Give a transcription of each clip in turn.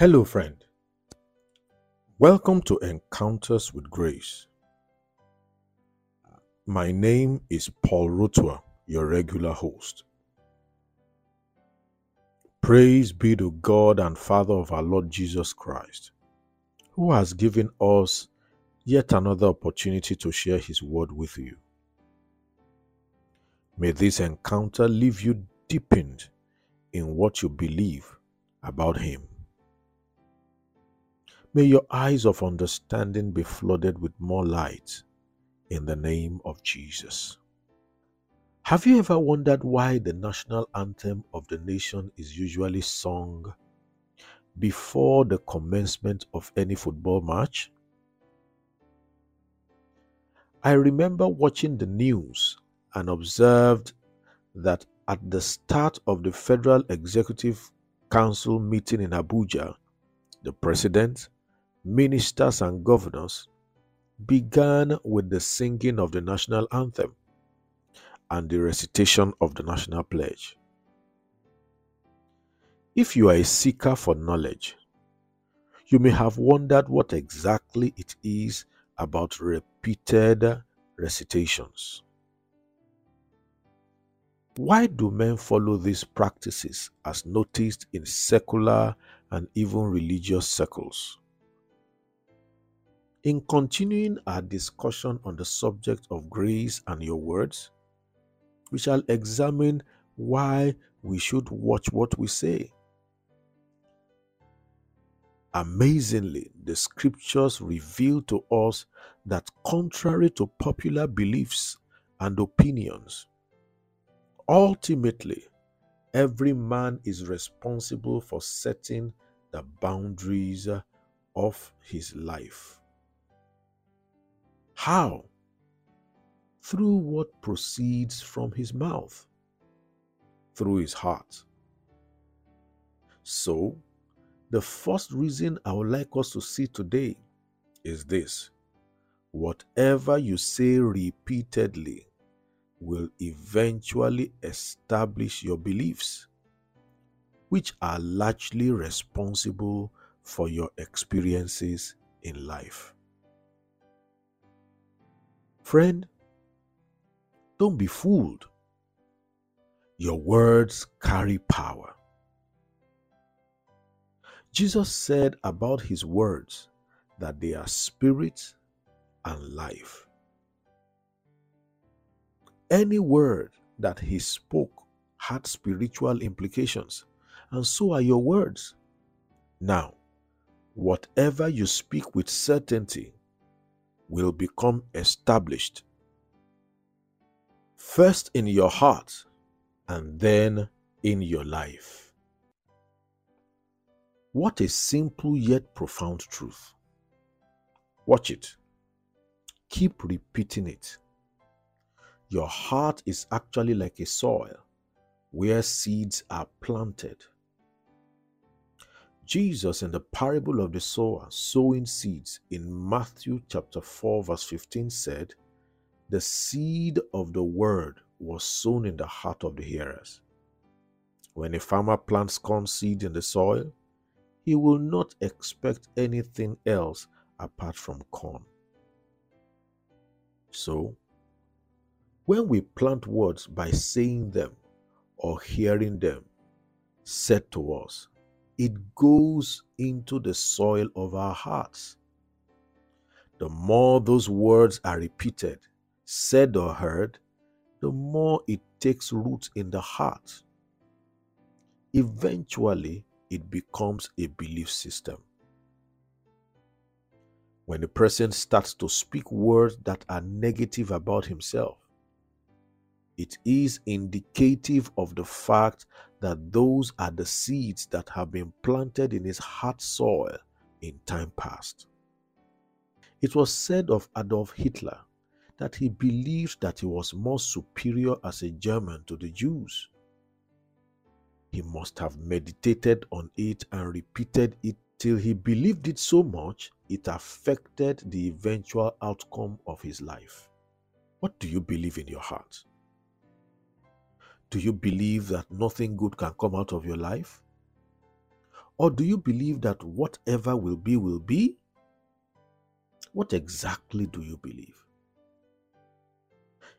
Hello, friend. Welcome to Encounters with Grace. My name is Paul Rutua, your regular host. Praise be to God and Father of our Lord Jesus Christ, who has given us yet another opportunity to share His word with you. May this encounter leave you deepened in what you believe about Him. May your eyes of understanding be flooded with more light in the name of Jesus. Have you ever wondered why the national anthem of the nation is usually sung before the commencement of any football match? I remember watching the news and observed that at the start of the Federal Executive Council meeting in Abuja, the President, ministers, and governors began with the singing of the national anthem and the recitation of the national pledge. If you are a seeker for knowledge, you may have wondered what exactly it is about repeated recitations. Why do men follow these practices as noticed in secular and even religious circles? In continuing our discussion on the subject of grace and your words, we shall examine why we should watch what we say. Amazingly, the scriptures reveal to us that, contrary to popular beliefs and opinions, ultimately, every man is responsible for setting the boundaries of his life. How? through what proceeds from his mouth, through his heart. So, the first reason I would like us to see today is this whatever you say repeatedly will eventually establish your beliefs, which are largely responsible for your experiences in life. Friend, don't be fooled. Your words carry power. Jesus said about his words that they are spirit and life. Any word that he spoke had spiritual implications, and so are your words. Now, whatever you speak with certainty will become established first in your heart and then in your life. What a simple yet profound truth. Watch it. Keep repeating it. Your heart is actually like a soil where seeds are planted. Jesus, in the parable of the sower sowing seeds in Matthew chapter 4, verse 15, said, the seed of the word was sown in the heart of the hearers. When a farmer plants corn seed in the soil, he will not expect anything else apart from corn. So, when we plant words by saying them or hearing them said to us, it goes into the soil of our hearts. The more those words are repeated, said or heard, the more it takes root in the heart. Eventually, it becomes a belief system. When a person starts to speak words that are negative about himself, it is indicative of the fact that those are the seeds that have been planted in his heart soil in time past. It was said of Adolf Hitler that he believed that he was more superior as a German to the Jews. He must have meditated on it and repeated it till he believed it so much it affected the eventual outcome of his life. What do you believe in your heart? Do you believe that nothing good can come out of your life? Or do you believe that whatever will be, will be? What exactly do you believe?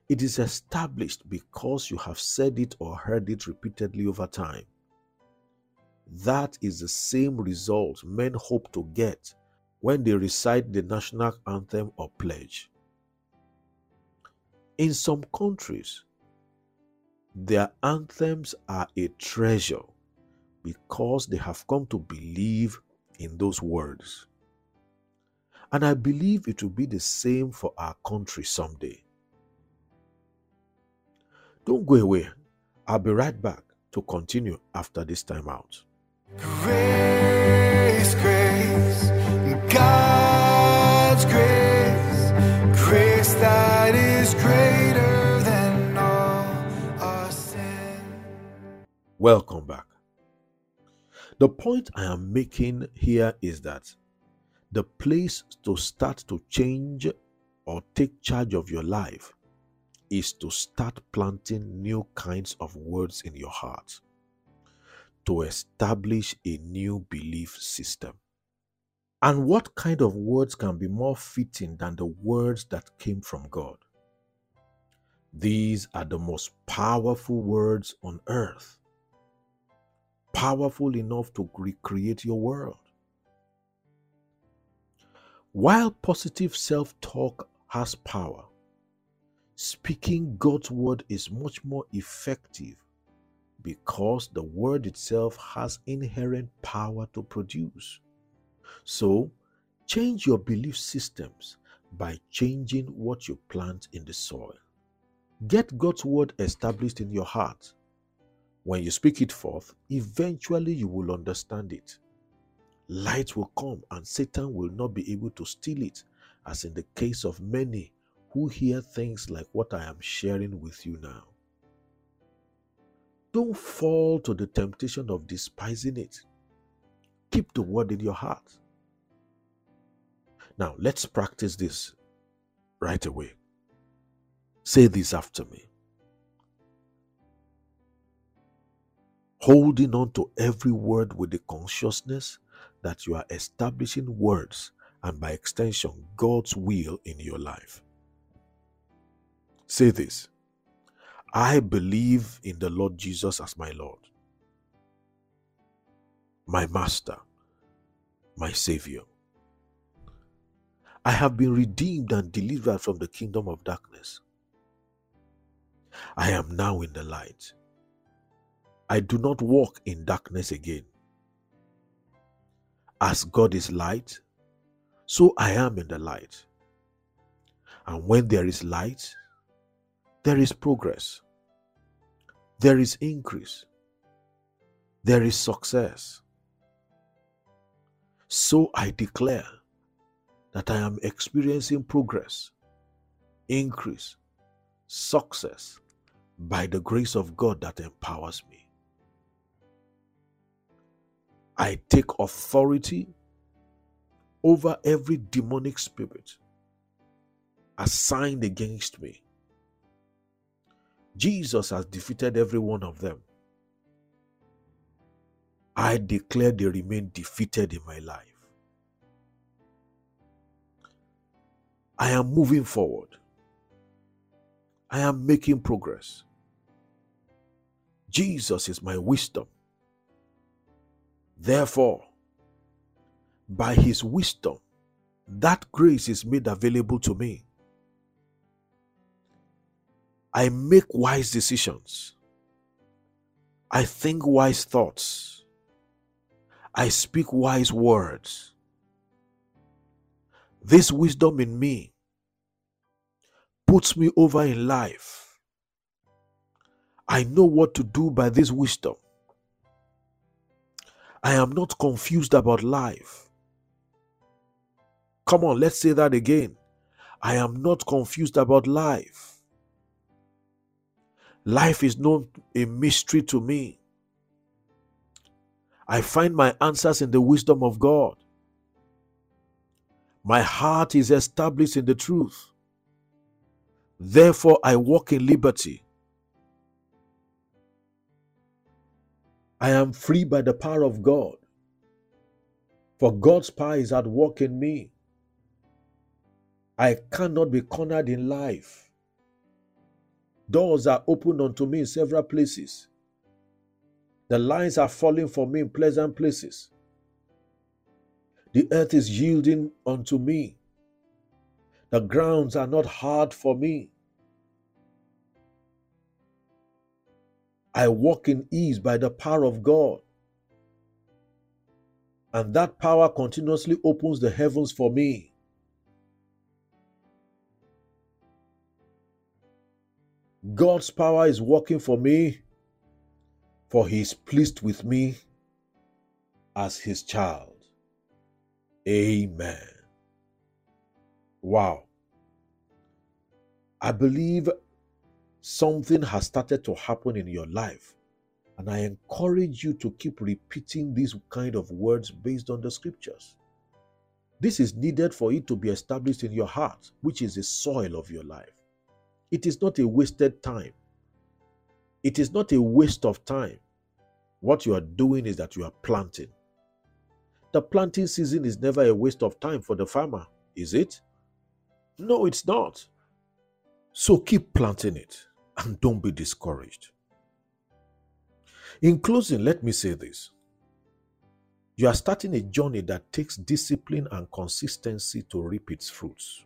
It is established because you have said it or heard it repeatedly over time. That is the same result men hope to get when they recite the national anthem or pledge. In some countries, their anthems are a treasure because they have come to believe in those words. And I believe it will be the same for our country someday. Don't go away. I'll be right back to continue after this time out. Grace, grace, God's grace, grace that is greater Welcome back. The point I am making here is that the place to start to change or take charge of your life is to start planting new kinds of words in your heart to establish a new belief system. And what kind of words can be more fitting than the words that came from God? These are the most powerful words on earth, powerful enough to recreate your world. While positive self talk has power, speaking God's word is much more effective because the word itself has inherent power to produce. So, change your belief systems by changing what you plant in the soil. Get God's word established in your heart. When you speak it forth, eventually you will understand it. Light will come and Satan will not be able to steal it, as in the case of many who hear things like what I am sharing with you now. Don't fall to the temptation of despising it. Keep the word in your heart. Now, let's practice this right away. Say this after me. Holding on to every word with the consciousness that you are establishing words and by extension, God's will in your life. Say this I believe in the Lord Jesus as my Lord, my Master, my Savior. I have been redeemed and delivered from the kingdom of darkness. I am now in the light. I do not walk in darkness again. As God is light, so I am in the light. And when there is light, there is progress, there is increase, there is success. So I declare that I am experiencing progress, increase, success by the grace of God that empowers me. I take authority over every demonic spirit assigned against me Jesus has defeated every one of them. I declare they remain defeated in my life. I am moving forward. I am making progress. Jesus is my wisdom. Therefore, by his wisdom, that grace is made available to me. I make wise decisions. I think wise thoughts. I speak wise words. This wisdom in me puts me over in life. I know what to do by this wisdom. I am not confused about life. Come on, let's say that again. I am not confused about life. Life is not a mystery to me. I find my answers in the wisdom of God. My heart is established in the truth. Therefore, I walk in liberty. I am free by the power of God. For God's power is at work in me. I cannot be cornered in life. Doors are opened unto me in several places. The lines are falling for me in pleasant places. The earth is yielding unto me. The grounds are not hard for me. I walk in ease by the power of God. And that power continuously opens the heavens for me. God's power is working for me, for He is pleased with me as His child. Amen. Wow. I believe something has started to happen in your life. And I encourage you to keep repeating these kind of words based on the scriptures. This is needed for it to be established in your heart, which is the soil of your life. It is not a wasted time. It is not a waste of time. What you are doing is that you are planting. The planting season is never a waste of time for the farmer, is it? No, it's not. So keep planting it and don't be discouraged. In closing, let me say this. You are starting a journey that takes discipline and consistency to reap its fruits.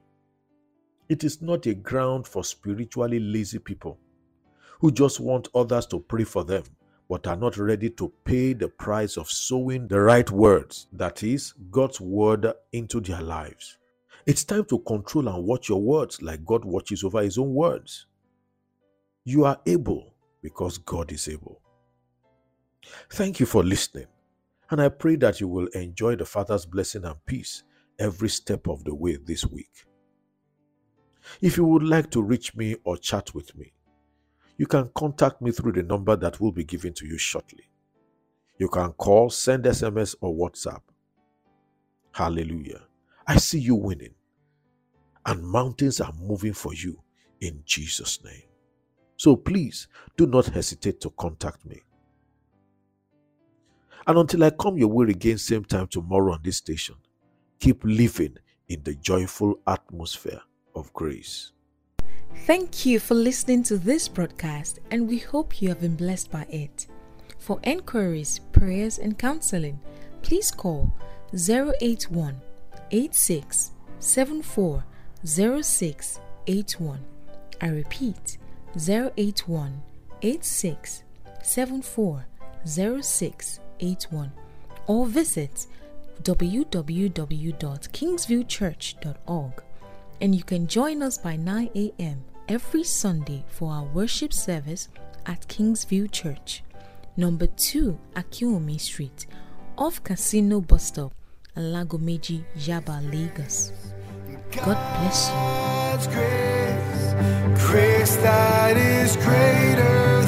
It is not a ground for spiritually lazy people who just want others to pray for them but are not ready to pay the price of sowing the right words, that is, God's word, into their lives. It's time to control and watch your words like God watches over his own words. You are able because God is able. Thank you for listening, and I pray that you will enjoy the Father's blessing and peace every step of the way this week. If you would like to reach me or chat with me, you can contact me through the number that will be given to you shortly. You can call, send SMS, or WhatsApp. Hallelujah. I see you winning, and mountains are moving for you in Jesus' name. So please do not hesitate to contact me. And until I come your way again, same time tomorrow on this station, keep living in the joyful atmosphere of grace. Thank you for listening to this broadcast, and we hope you have been blessed by it. For enquiries, prayers, and counseling, please call 081 86 74 0681. I repeat 081 86 74 0681 or visit www.kingsviewchurch.org and you can join us by 9 a.m. every Sunday for our worship service at Kingsview Church, number 2 Akiomi Street, off Casino Bus Stop, Alagomeji, Yaba, Lagos. God bless you. Grace, that is greater